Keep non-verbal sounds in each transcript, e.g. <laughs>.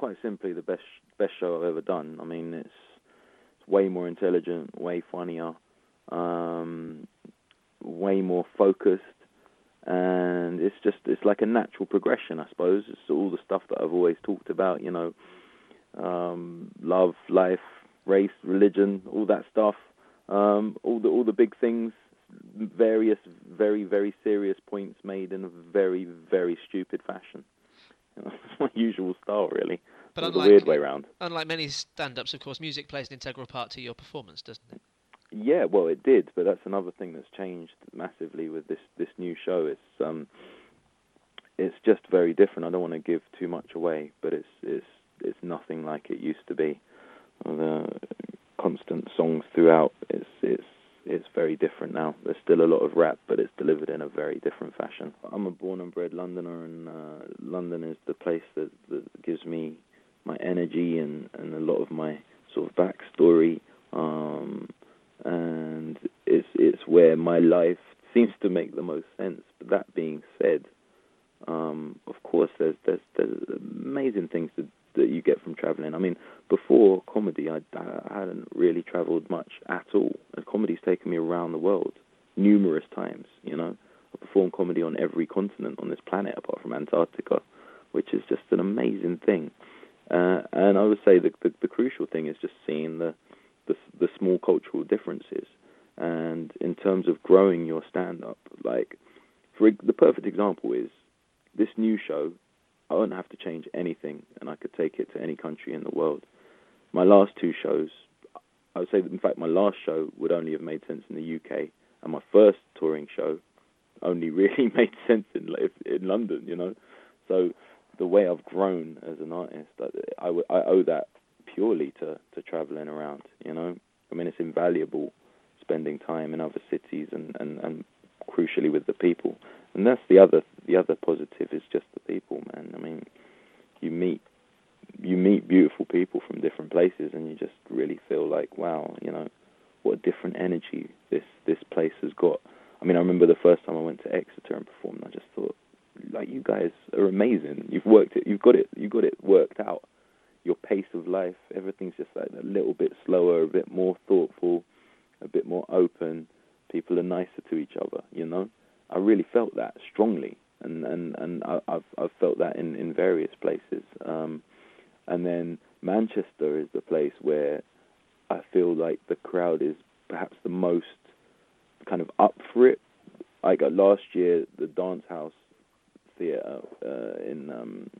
quite simply the best best show I've ever done. I mean, it's, it's way more intelligent, way funnier, um, way more focused, and it's just it's like a natural progression, I suppose. It's all the stuff that I've always talked about, you know, um, love, life, race, religion, all that stuff, um, all the all the big things, various very very serious points made in a very very stupid fashion. <laughs> It's my usual style, really. But unlike, a weird way round. Unlike many stand-ups, of course, music plays an integral part to your performance, doesn't it? Yeah, well, it did, but that's another thing that's changed massively with this this new show. It's um, it's just very different. I don't want to give too much away, but it's it's it's nothing like it used to be. The constant songs throughout. It's it's it's very different now. There's still a lot of rap, but it's delivered in a very different fashion. I'm a born and bred Londoner, and uh, London is the place that, that gives me my energy and, and a lot of my sort of backstory. Um, and it's it's where my life seems to make the most sense. But that being said, um, of course, there's there's there's amazing things that that you get from traveling. I mean, before comedy, I, I hadn't really traveled much at all. And comedy's taken me around the world numerous times. You know, I performed comedy on every continent on this planet apart from Antarctica, which is just an amazing thing. Uh, and I would say the, the the crucial thing is just seeing the the, the small cultural differences. And in terms of growing your stand up, like for the perfect example is this new show. I don't have to change anything, and I could take it to any country in the world. My last two shows, I would say that in fact my last show would only have made sense in the UK, and my first touring show only <laughs> really made sense in in London. You know, so the way I've grown as an artist, I, I, I owe that purely to to traveling around. You know, I mean, it's invaluable spending time in other cities and and and crucially with the people. And that's the other the other positive is just the people, man. I mean, you meet you meet beautiful people from different places, and you just really feel like, wow, you know, what a different energy this this place has got. I mean, I remember the first time I went to Exeter and performed. I just thought, like, you guys are amazing. You've worked it. You've got it. You've got it worked out your pace of life. Everything's just like a little bit slower, a bit more thoughtful, a bit more open. People are nicer to each other, you know. I really felt that strongly, and and and I, I've I've felt that in in various places. Um, and then Manchester is the place where I feel like the crowd is perhaps the most kind of up for it. Like uh, last year, the Dance House Theatre uh, in um,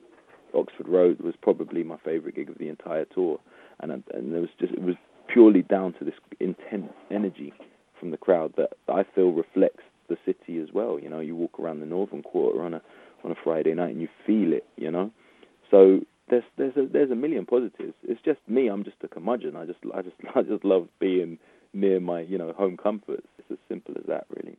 Oxford Road was probably my favourite gig of the entire tour, and and it was just it was purely down to this intense energy from the crowd that I feel reflects the city as well. You know, you walk around the Northern Quarter on a on a Friday night and you feel it. You know, so there's there's a there's a million positives. It's just me. I'm just a curmudgeon. I just I just <laughs> I just love being near my you know home comforts. It's as simple as that, really.